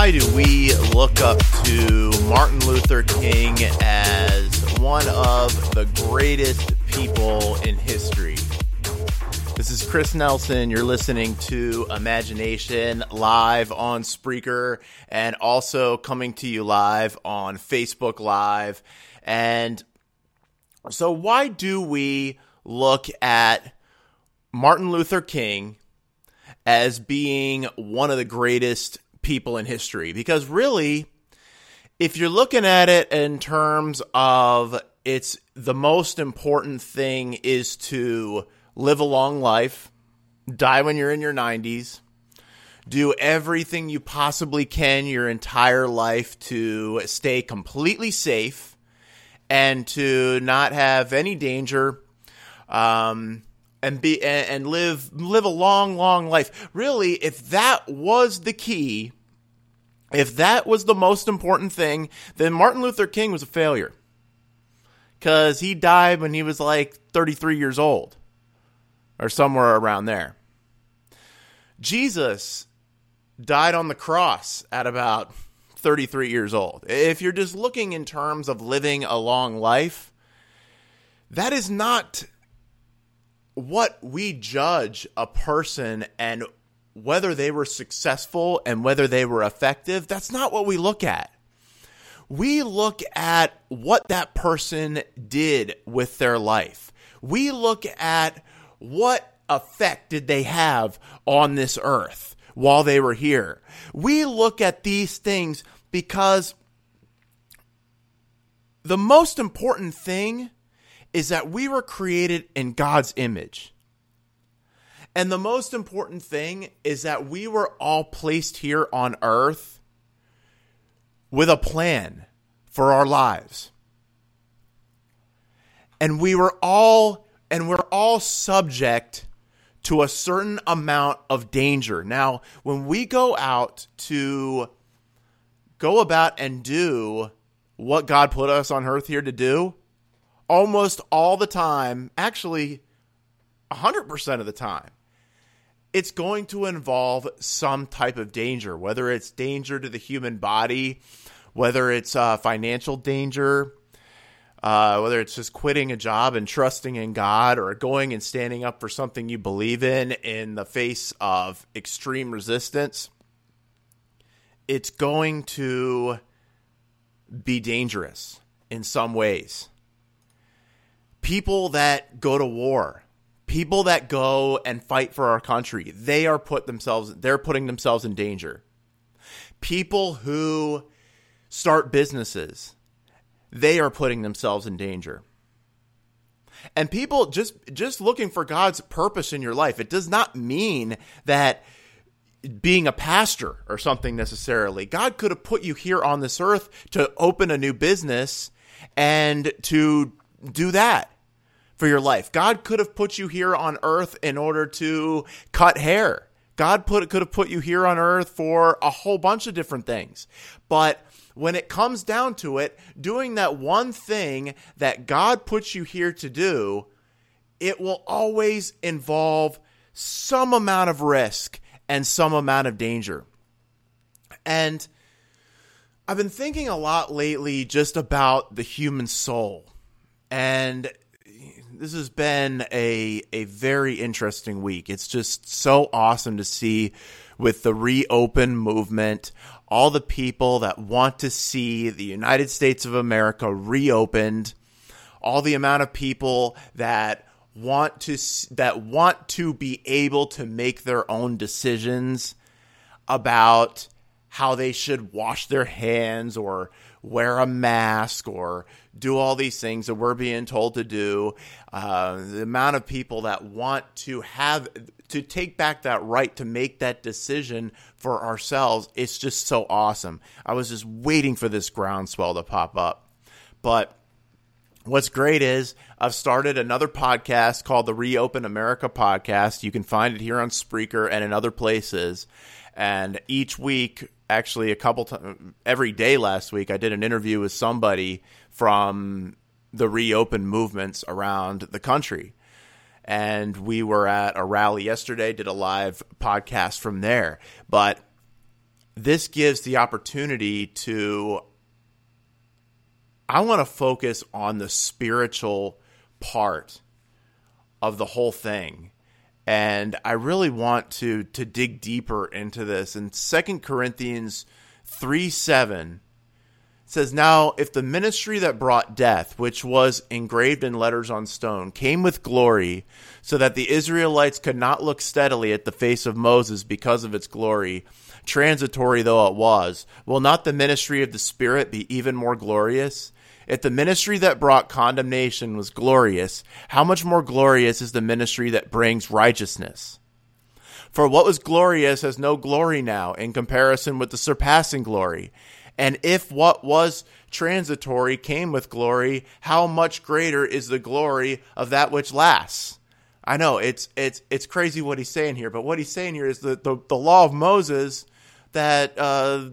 Why do we look up to Martin Luther King as one of the greatest people in history? This is Chris Nelson. You're listening to Imagination live on Spreaker and also coming to you live on Facebook Live. And so, why do we look at Martin Luther King as being one of the greatest people in history? Because really, if you're looking at it in terms of it's the most important thing is to live a long life, die when you're in your 90s, do everything you possibly can your entire life to stay completely safe and to not have any danger um, and be and, live live a long long life. Really if that was the key if that was the most important thing then martin luther king was a failure. Because he died when he was like 33 years old or somewhere around there. Jesus died on the cross at about 33 years old. If you're just looking in terms of living a long life that is not what we judge a person and whether they were successful and whether they were effective, that's not what we look at. We look at what that person did with their life. We look at what effect did they have on this earth while they were here. We look at these things because the most important thing is that we were created in God's image. And the most important thing is that we were all placed here on earth with a plan for our lives. And we were all and we're all subject to a certain amount of danger. Now, when we go out to go about and do what God put us on earth here to do, almost all the time, actually 100% of the time, it's going to involve some type of danger, whether it's danger to the human body, whether it's uh, financial danger, uh, whether it's just quitting a job and trusting in God, or going and standing up for something you believe in in the face of extreme resistance. It's going to be dangerous in some ways. People that go to war, people that go and fight for our country, they are put themselves they're putting themselves in danger. People who start businesses, they are putting themselves in danger. And people just just looking for God's purpose in your life. It does not mean that being a pastor or something necessarily. God could have put you here on this earth to open a new business and to do that for your life. God could have put you here on earth in order to cut hair. God put could have put you here on earth for a whole bunch of different things. But when it comes down to it, doing that one thing that God puts you here to do, it will always involve some amount of risk and some amount of danger. And I've been thinking a lot lately just about the human soul. And this has been a a very interesting week. It's just so awesome to see with the reopen movement, all the people that want to see the United States of America reopened, all the amount of people that want to that want to be able to make their own decisions about how they should wash their hands or wear a mask or do all these things that we're being told to do. Uh, the amount of people that want to have to take back that right to make that decision for ourselves, it's just so awesome. I was just waiting for this groundswell to pop up. But what's great is I've started another podcast called the Reopen America podcast. You can find it here on Spreaker and in other places. And each week, actually, a couple times, every day last week, I did an interview with somebody from the reopen movements around the country. And we were at a rally yesterday, did a live podcast from there. But this gives the opportunity to, I want to focus on the spiritual part of the whole thing and I really want to to dig deeper into this. And Second Corinthians three seven says, "Now if the ministry that brought death, which was engraved in letters on stone, came with glory, so that the Israelites could not look steadily at the face of Moses because of its glory." Transitory though it was, will not the ministry of the Spirit be even more glorious? If the ministry that brought condemnation was glorious, how much more glorious is the ministry that brings righteousness? For what was glorious has no glory now in comparison with the surpassing glory. And if what was transitory came with glory, how much greater is the glory of that which lasts? I know it's it's it's crazy what he's saying here, but what he's saying here is that the, the law of Moses that uh,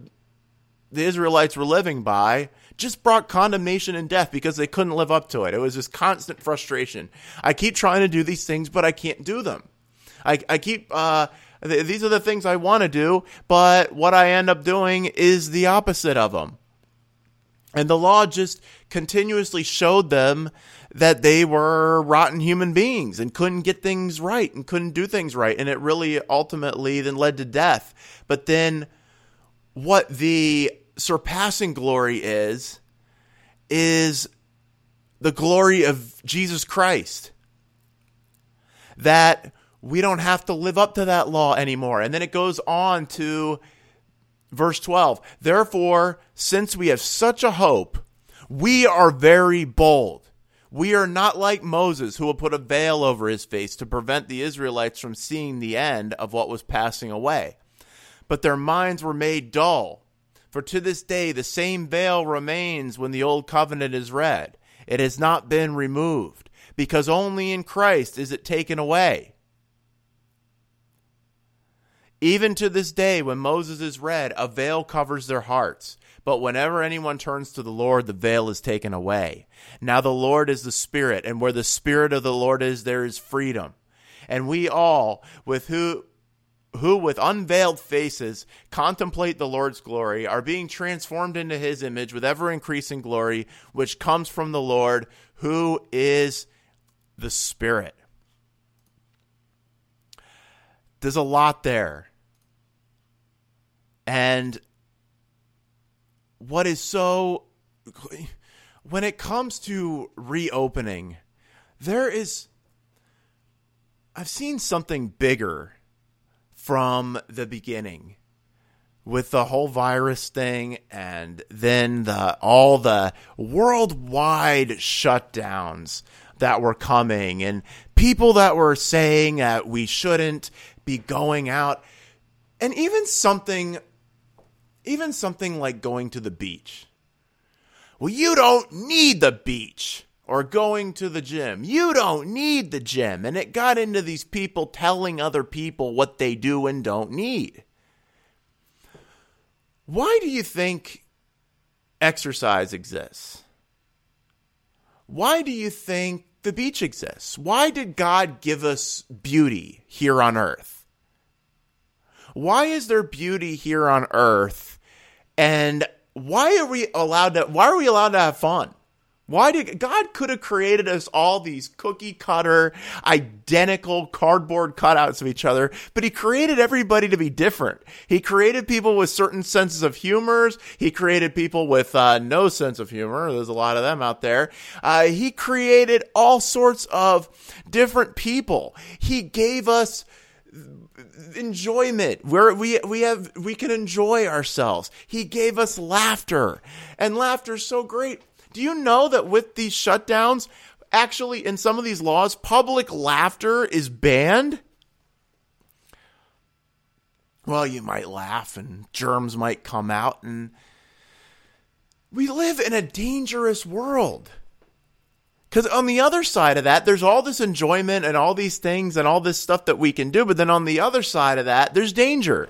the Israelites were living by just brought condemnation and death because they couldn't live up to it. It was this constant frustration. I keep trying to do these things, but I can't do them. I, I keep, uh, th- these are the things I want to do, but what I end up doing is the opposite of them. And the law just continuously showed them that they were rotten human beings and couldn't get things right and couldn't do things right. And it really ultimately then led to death. But then what the surpassing glory is is the glory of Jesus Christ. That we don't have to live up to that law anymore. And then it goes on to verse 12. Therefore, since we have such a hope, we are very bold. We are not like Moses, who will put a veil over his face to prevent the Israelites from seeing the end of what was passing away. But their minds were made dull for to this day the same veil remains when the old covenant is read. It has not been removed, because only in Christ is it taken away. Even to this day, when Moses is read, a veil covers their hearts. But whenever anyone turns to the Lord, the veil is taken away. Now the Lord is the Spirit, and where the Spirit of the Lord is, there is freedom. And we all, with who who with unveiled faces contemplate the Lord's glory are being transformed into his image with ever increasing glory, which comes from the Lord, who is the Spirit. There's a lot there. And what is so, when it comes to reopening, there is, I've seen something bigger from the beginning with the whole virus thing and then the all the worldwide shutdowns that were coming and people that were saying that we shouldn't be going out and even something even something like going to the beach. Well you don't need the beach or going to the gym. You don't need the gym. And it got into these people telling other people what they do and don't need. Why do you think exercise exists? Why do you think the beach exists? Why did God give us beauty here on earth? Why is there beauty here on earth? And why are we allowed to why are we allowed to have fun? Why did God could have created us all these cookie cutter, identical cardboard cutouts of each other, but he created everybody to be different. He created people with certain senses of humors. He created people with uh, no sense of humor. There's a lot of them out there. Uh, he created all sorts of different people. He gave us enjoyment where we we have we can enjoy ourselves. He gave us laughter, and laughter is so great. Do you know that with these shutdowns, actually in some of these laws, public laughter is banned? Well, you might laugh and germs might come out and we live in a dangerous world. Because on the other side of that, there's all this enjoyment and all these things and all this stuff that we can do. But then on the other side of that, there's danger.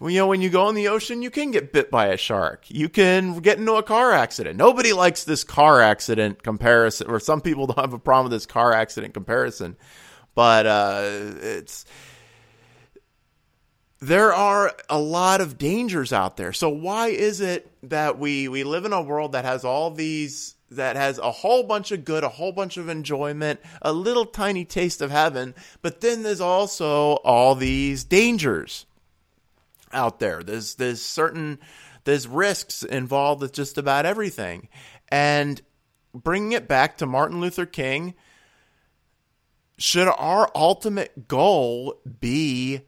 You know, when you go in the ocean, you can get bit by a shark. You can get into a car accident. Nobody likes this car accident comparison, or some people don't have a problem with this car accident comparison. But uh, it's there are a lot of dangers out there. So why is it that we we live in a world that has all these that has a whole bunch of good, a whole bunch of enjoyment, a little tiny taste of heaven, but then there's also all these dangers out there. There's there's certain there's risks involved with just about everything. And bringing it back to Martin Luther King, should our ultimate goal be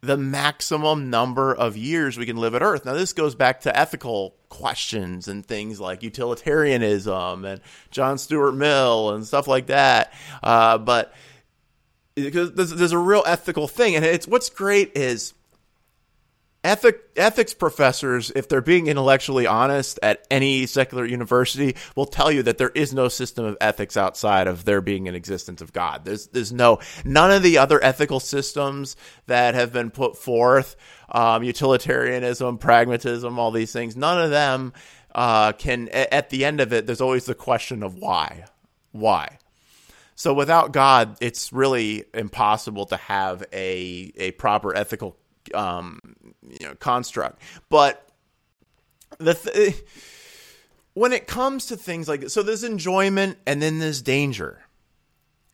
the maximum number of years we can live at Earth. Now, this goes back to ethical questions and things like utilitarianism and John Stuart Mill and stuff like that. Uh, but because there's, there's a real ethical thing, and it's what's great is Ethic, ethics professors, if they're being intellectually honest at any secular university, will tell you that there is no system of ethics outside of there being an existence of God. There's, there's no, none of the other ethical systems that have been put forth, um, utilitarianism, pragmatism, all these things, none of them uh, can, at the end of it, there's always the question of why. Why? So without God, it's really impossible to have a, a proper ethical um, you know construct. But the th- when it comes to things like this, so there's enjoyment and then there's danger.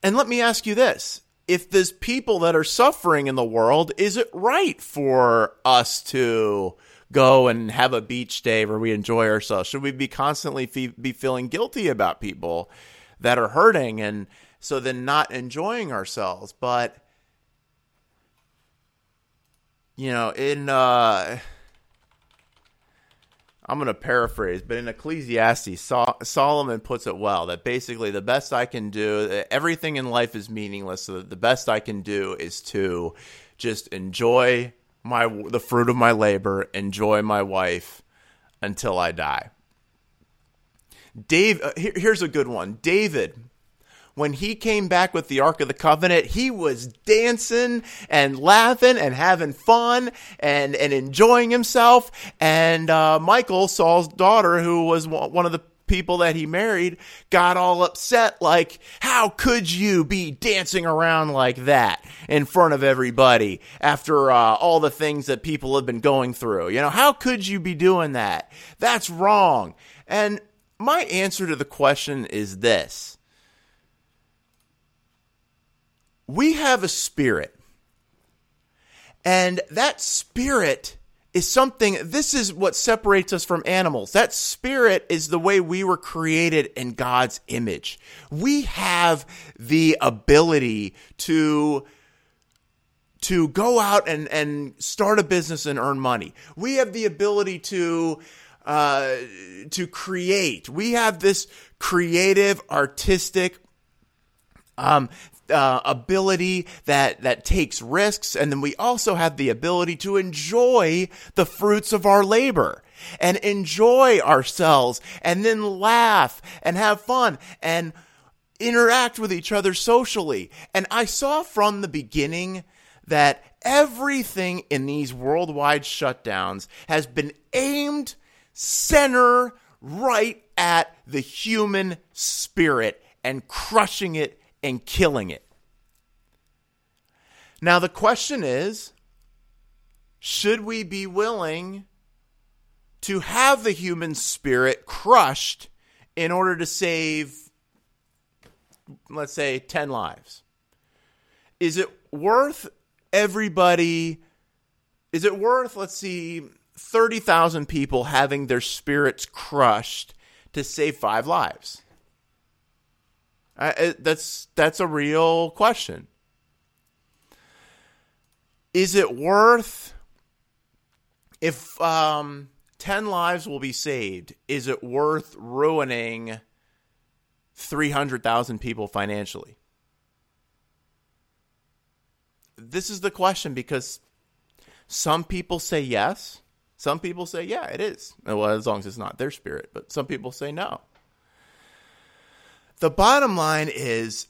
And let me ask you this: if there's people that are suffering in the world, is it right for us to go and have a beach day where we enjoy ourselves? Should we be constantly fe- be feeling guilty about people that are hurting and so then not enjoying ourselves? But you know, in uh I'm going to paraphrase, but in Ecclesiastes, Sol- Solomon puts it well that basically the best I can do, everything in life is meaningless. So the best I can do is to just enjoy my the fruit of my labor, enjoy my wife until I die. Dave, uh, here, here's a good one. David when he came back with the Ark of the Covenant, he was dancing and laughing and having fun and, and enjoying himself. And uh, Michal, Saul's daughter, who was one of the people that he married, got all upset like, how could you be dancing around like that in front of everybody after uh, all the things that people have been going through? You know, how could you be doing that? That's wrong. And my answer to the question is this we have a spirit. And that spirit is something, this is what separates us from animals. That spirit is the way we were created in God's image. We have the ability to to go out and, and start a business and earn money. We have the ability to uh, to create. We have this creative, artistic um, uh, ability that that takes risks, and then we also have the ability to enjoy the fruits of our labor and enjoy ourselves, and then laugh and have fun and interact with each other socially. And I saw from the beginning that everything in these worldwide shutdowns has been aimed center right at the human spirit and crushing it and killing it. Now, the question is should we be willing to have the human spirit crushed in order to save, let's say, 10 lives? Is it worth everybody? Is it worth, let's see, 30,000 people having their spirits crushed to save five lives? Uh, that's that's a real question. is it worth if um 10 lives will be saved, is it worth ruining 300,000 people financially? This is the question because some people say yes. Some people say, yeah, it is. Well, as long as it's not their spirit. But some people say no. The bottom line is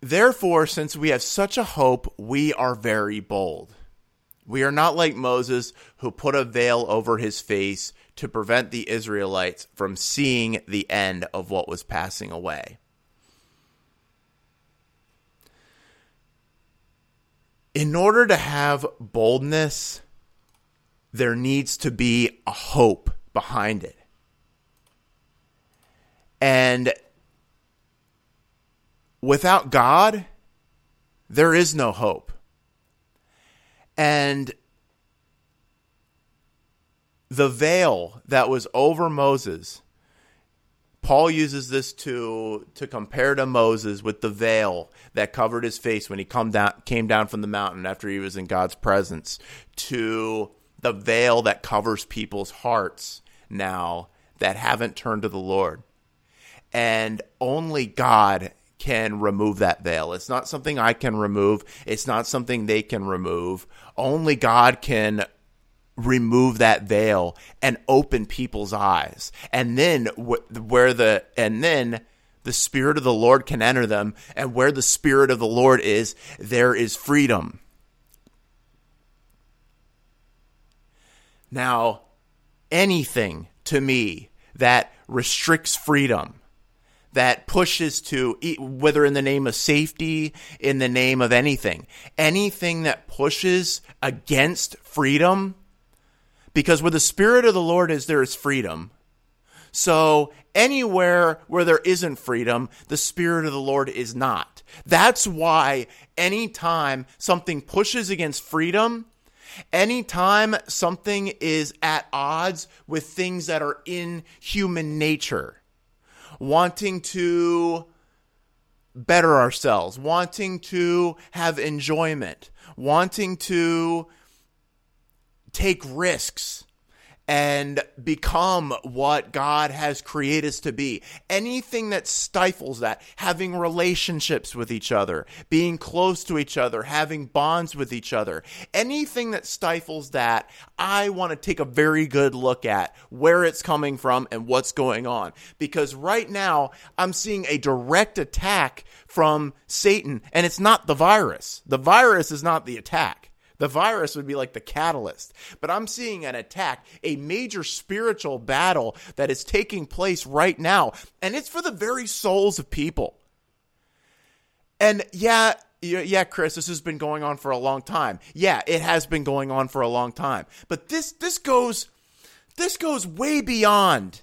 therefore, since we have such a hope, we are very bold. We are not like Moses, who put a veil over his face to prevent the Israelites from seeing the end of what was passing away. In order to have boldness, there needs to be a hope behind it. And without God, there is no hope. And the veil that was over Moses, Paul uses this to to compare to Moses with the veil that covered his face when he come down came down from the mountain after he was in God's presence to the veil that covers people's hearts now that haven't turned to the Lord. And only God can remove that veil. It's not something I can remove. It's not something they can remove. Only God can remove that veil and open people's eyes. And then where the and then the spirit of the Lord can enter them and where the spirit of the Lord is, there is freedom. Now, anything to me that restricts freedom that pushes to whether in the name of safety, in the name of anything, anything that pushes against freedom, because where the Spirit of the Lord is, there is freedom. So anywhere where there isn't freedom, the Spirit of the Lord is not. That's why anytime something pushes against freedom, anytime something is at odds with things that are in human nature, wanting to better ourselves, wanting to have enjoyment, wanting to take risks and become what God has created us to be. Anything that stifles that, having relationships with each other, being close to each other, having bonds with each other, anything that stifles that, I want to take a very good look at where it's coming from and what's going on. Because right now, I'm seeing a direct attack from Satan, and it's not the virus. The virus is not the attack. The virus would be like the catalyst. But I'm seeing an attack, a major spiritual battle that is taking place right now. And it's for the very souls of people. And yeah, yeah, Chris, this has been going on for a long time. Yeah, it has been going on for a long time. But this this goes this goes way beyond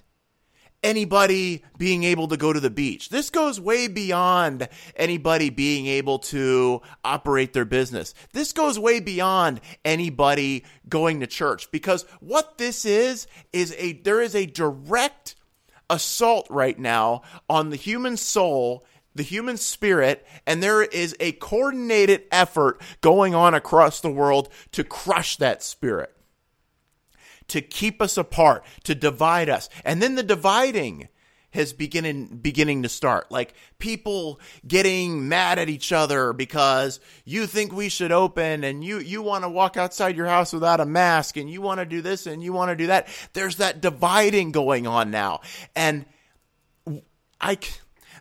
anybody being able to go to the beach. This goes way beyond anybody being able to operate their business. This goes way beyond anybody going to church because what this is is a there is a direct assault right now on the human soul the human spirit, and there is a coordinated effort going on across the world to crush that spirit to keep us apart, to divide us. And then the dividing has beginning beginning to start. Like people getting mad at each other because you think we should open and you you want to walk outside your house without a mask and you want to do this and you want to do that. There's that dividing going on now. And I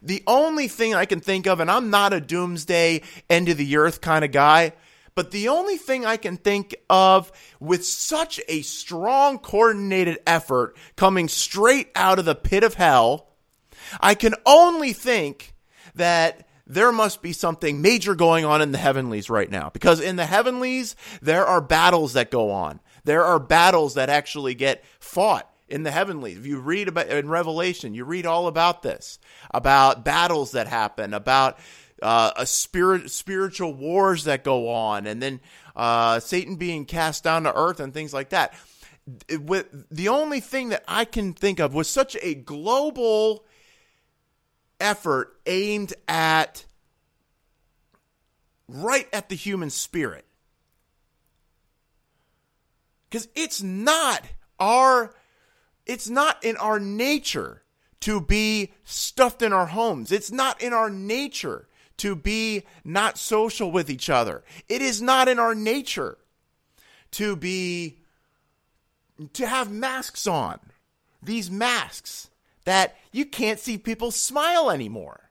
the only thing I can think of and I'm not a doomsday end of the earth kind of guy, but the only thing I can think of with such a strong coordinated effort coming straight out of the pit of hell, I can only think that there must be something major going on in the heavenlies right now. Because in the heavenlies, there are battles that go on. There are battles that actually get fought in the heavenlies. If you read about in Revelation, you read all about this, about battles that happen, about uh, a spirit spiritual wars that go on, and then uh, Satan being cast down to earth and things like that. with the only thing that I can think of was such a global effort aimed at right at the human spirit. Because it's not our, it's not in our nature to be stuffed in our homes. It's not in our nature to be not social with each other. It is not in our nature to be to have masks on. These masks that you can't see people smile anymore.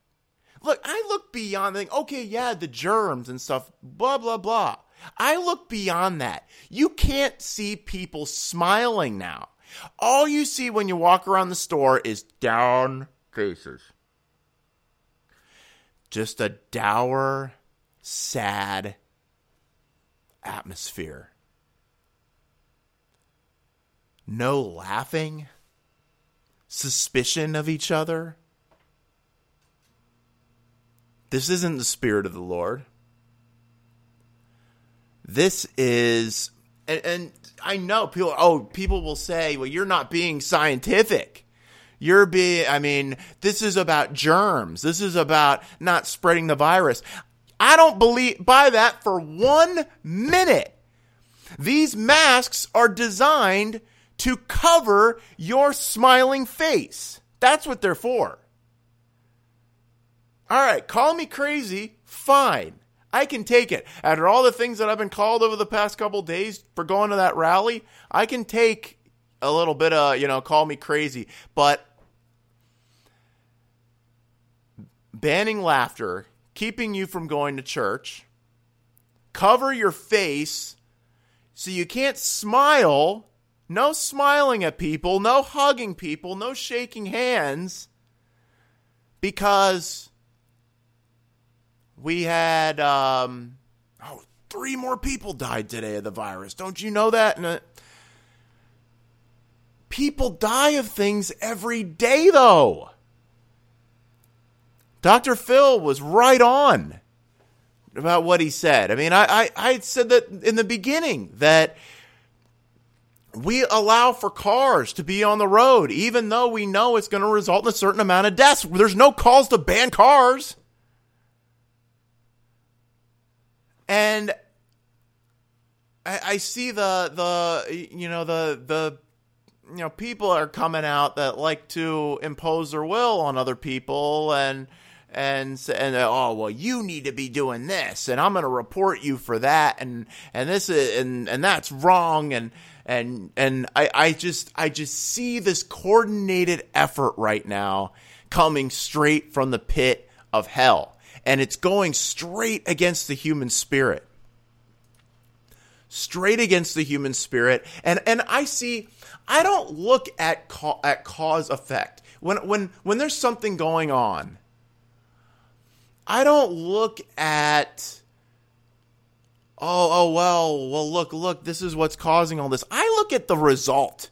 Look, I look beyond the okay, yeah, the germs and stuff, blah blah blah. I look beyond that. You can't see people smiling now. All you see when you walk around the store is down faces just a dour, sad atmosphere. No laughing, suspicion of each other. This isn't the Spirit of the Lord. This is, and, and I know people, oh, people will say, well, you're not being scientific. You're being, I mean, this is about germs. This is about not spreading the virus. I don't believe, buy that for one minute. These masks are designed to cover your smiling face. That's what they're for. All right, call me crazy. Fine. I can take it. After all the things that I've been called over the past couple days for going to that rally, I can take a little bit of, you know, call me crazy. But banning laughter, keeping you from going to church, cover your face so you can't smile. No smiling at people, no hugging people, no shaking hands because we had um, oh three more people died today of the virus. Don't you know that? Uh, people die of things every day though. Dr. Phil was right on about what he said. I mean, I, I, I said that in the beginning that we allow for cars to be on the road, even though we know it's going to result in a certain amount of deaths. There's no calls to ban cars. And I, I see the the you know the the you know people are coming out that like to impose their will on other people and and and uh, oh well you need to be doing this and I'm going to report you for that and and this is and and that's wrong and and and I I just I just see this coordinated effort right now coming straight from the pit of hell and it's going straight against the human spirit. Straight against the human spirit and and I see I don't look at at cause effect. When when when there's something going on I don't look at oh oh well well look look this is what's causing all this. I look at the result.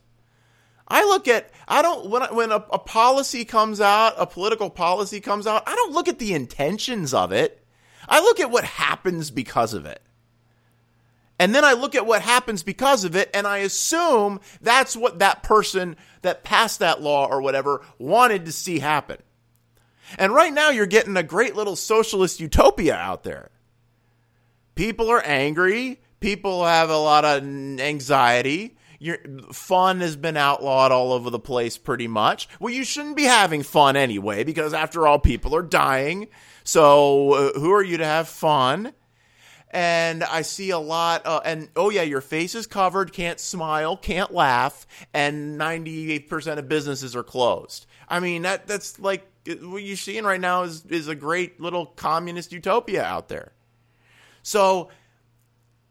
I look at I don't when when a, a policy comes out, a political policy comes out, I don't look at the intentions of it. I look at what happens because of it. And then I look at what happens because of it, and I assume that's what that person that passed that law or whatever wanted to see happen. And right now, you're getting a great little socialist utopia out there. People are angry. People have a lot of anxiety. Your fun has been outlawed all over the place pretty much. Well, you shouldn't be having fun anyway, because after all, people are dying. So, uh, who are you to have fun? and I see a lot. Uh, and oh yeah, your face is covered, can't smile, can't laugh, and ninety eight percent of businesses are closed. I mean that that's like what you're seeing right now is is a great little communist utopia out there. So,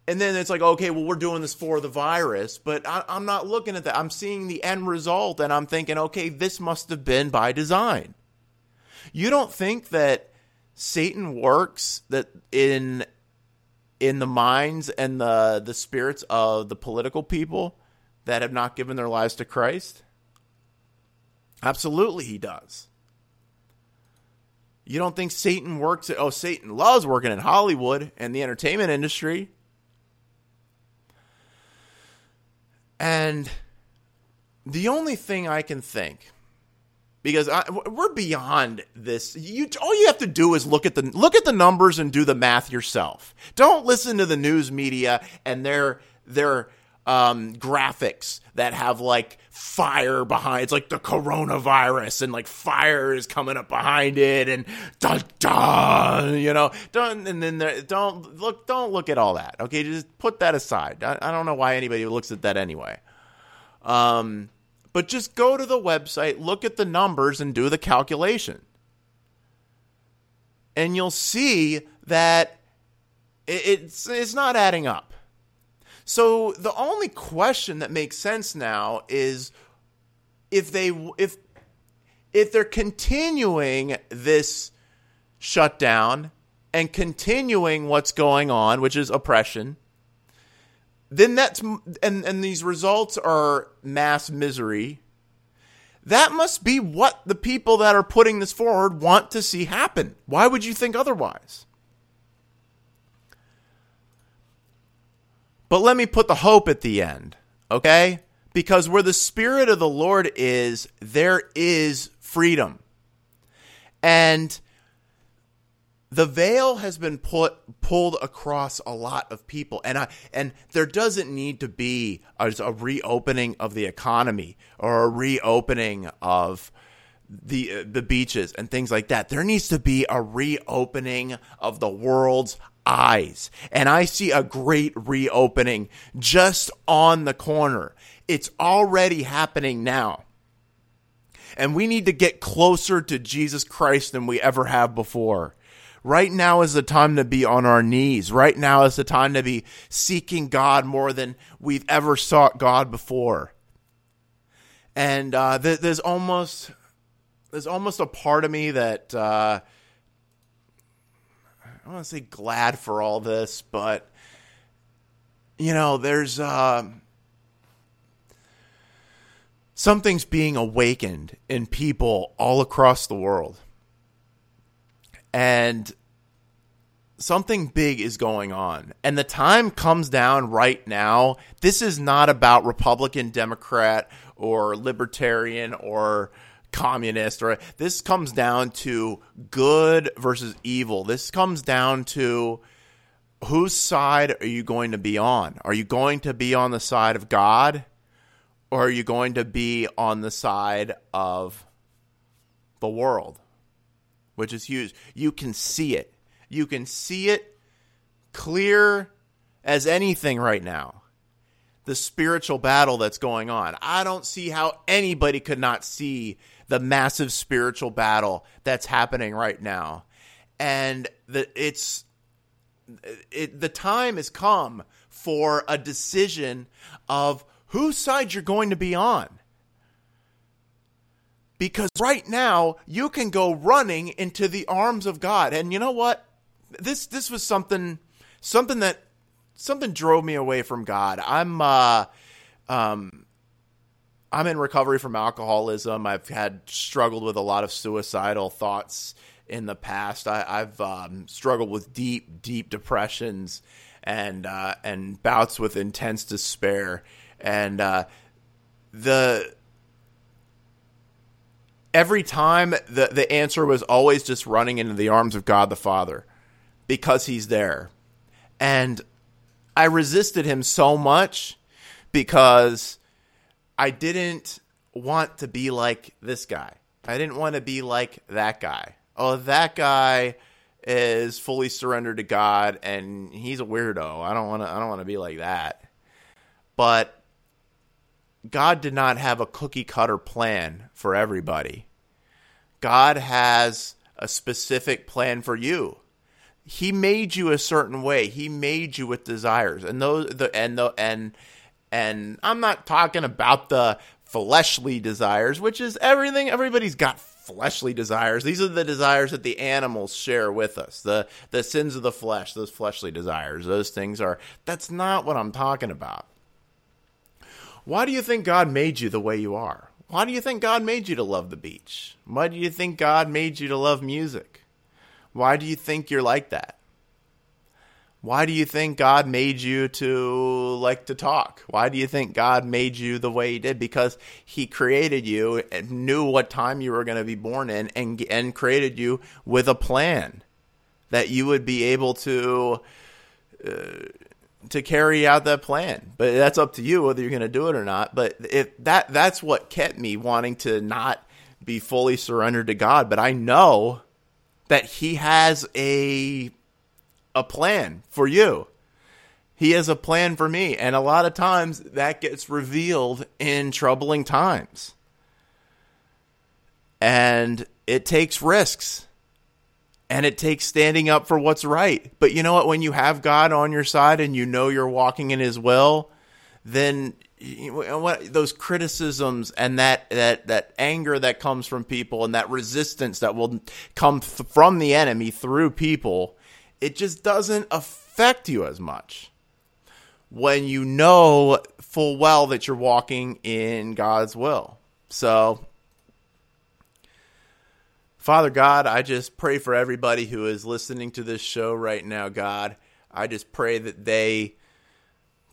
and then it's like, okay, well, we're doing this for the virus, but I, I'm not looking at that. I'm seeing the end result, and I'm thinking, okay, this must have been by design. You don't think that Satan works that in in the minds and the the spirits of the political people that have not given their lives to Christ? Absolutely, he does. You don't think Satan works at, oh, Satan loves working in Hollywood and the entertainment industry. And the only thing I can think because I, we're beyond this. You all you have to do is look at the look at the numbers and do the math yourself. Don't listen to the news media and their their um, graphics that have like fire behind. It's like the coronavirus, and like fire is coming up behind it, and dun dun. You know, don't and then there, don't look. Don't look at all that. Okay, just put that aside. I, I don't know why anybody looks at that anyway. Um, but just go to the website, look at the numbers, and do the calculation, and you'll see that it's it's not adding up. So the only question that makes sense now is if they if if they're continuing this shutdown and continuing what's going on, which is oppression, then that's and and these results are mass misery. That must be what the people that are putting this forward want to see happen. Why would you think otherwise? But let me put the hope at the end, okay? Because where the Spirit of the Lord is, there is freedom. And the veil has been put pulled across a lot of people and I and there doesn't need to be a, a reopening of the economy or a reopening of the uh, the beaches and things like that there needs to be a reopening of the world's eyes. And I see a great reopening just on the corner. It's already happening now. And we need to get closer to Jesus Christ than we ever have before. Right now is the time to be on our knees. Right now is the time to be seeking God more than we've ever sought God before. And uh, th- there's almost there's almost a part of me that uh, I want to say glad for all this, but you know, there's uh, something's being awakened in people all across the world, and something big is going on. And the time comes down right now. This is not about Republican, Democrat, or Libertarian, or communist or this comes down to good versus evil. This comes down to whose side are you going to be on? Are you going to be on the side of God or are you going to be on the side of the world? Which is huge. You can see it. You can see it clear as anything right now the spiritual battle that's going on. I don't see how anybody could not see the massive spiritual battle that's happening right now. And the it's it, the time has come for a decision of whose side you're going to be on. Because right now you can go running into the arms of God. And you know what? This this was something something that something drove me away from God. I'm uh um I'm in recovery from alcoholism. I've had struggled with a lot of suicidal thoughts in the past. I, have um, struggled with deep, deep depressions and uh, and bouts with intense despair. And uh, the every time the the answer was always just running into the arms of God the Father because He's there. And I resisted Him so much because I didn't want to be like this guy. I didn't want to be like that guy. Oh, that guy is fully surrendered to God and he's a weirdo. I don't want to I don't want to be like that. But God did not have a cookie cutter plan for everybody. God has a specific plan for you. He made you a certain way. He made you with desires. And those the and the and and I'm not talking about the fleshly desires, which is everything. Everybody's got fleshly desires. These are the desires that the animals share with us. The the sins of the flesh, those fleshly desires, those things are that's not what I'm talking about. Why do you think God made you the way you are? Why do you think God made you to love the beach? Why do you think God made you to love music? Why do you think you're like that? Why do you think God made you to like to talk? Why do you think God made you the way He did? Because He created you and knew what time you were going to be born in, and and created you with a plan that you would be able to uh, to carry out that plan. But that's up to you whether you're going to do it or not. But if that that's what kept me wanting to not be fully surrendered to God. But I know that He has a a plan for you. He has a plan for me. And a lot of times that gets revealed in troubling times. And it takes risks. And it takes standing up for what's right. But you know what? When you have God on your side and you know you're walking in His will, then what those criticisms and that that that anger that comes from people and that resistance that will come th- from the enemy through people it just doesn't affect you as much when you know full well that you're walking in God's will. So, Father God, I just pray for everybody who is listening to this show right now, God. I just pray that they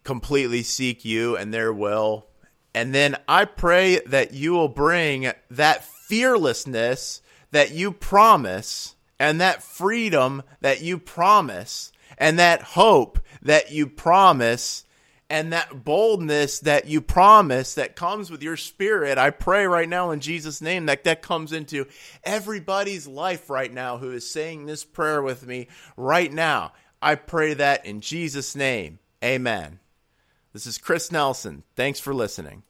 completely seek you and their will. And then I pray that you will bring that fearlessness that you promise and that freedom that you promise and that hope that you promise and that boldness that you promise that comes with your spirit. I pray right now in jesus name that that comes into everybody's life right now who is saying this prayer with me right now. I pray that in jesus name. Amen this is chris nelson. Thanks for listening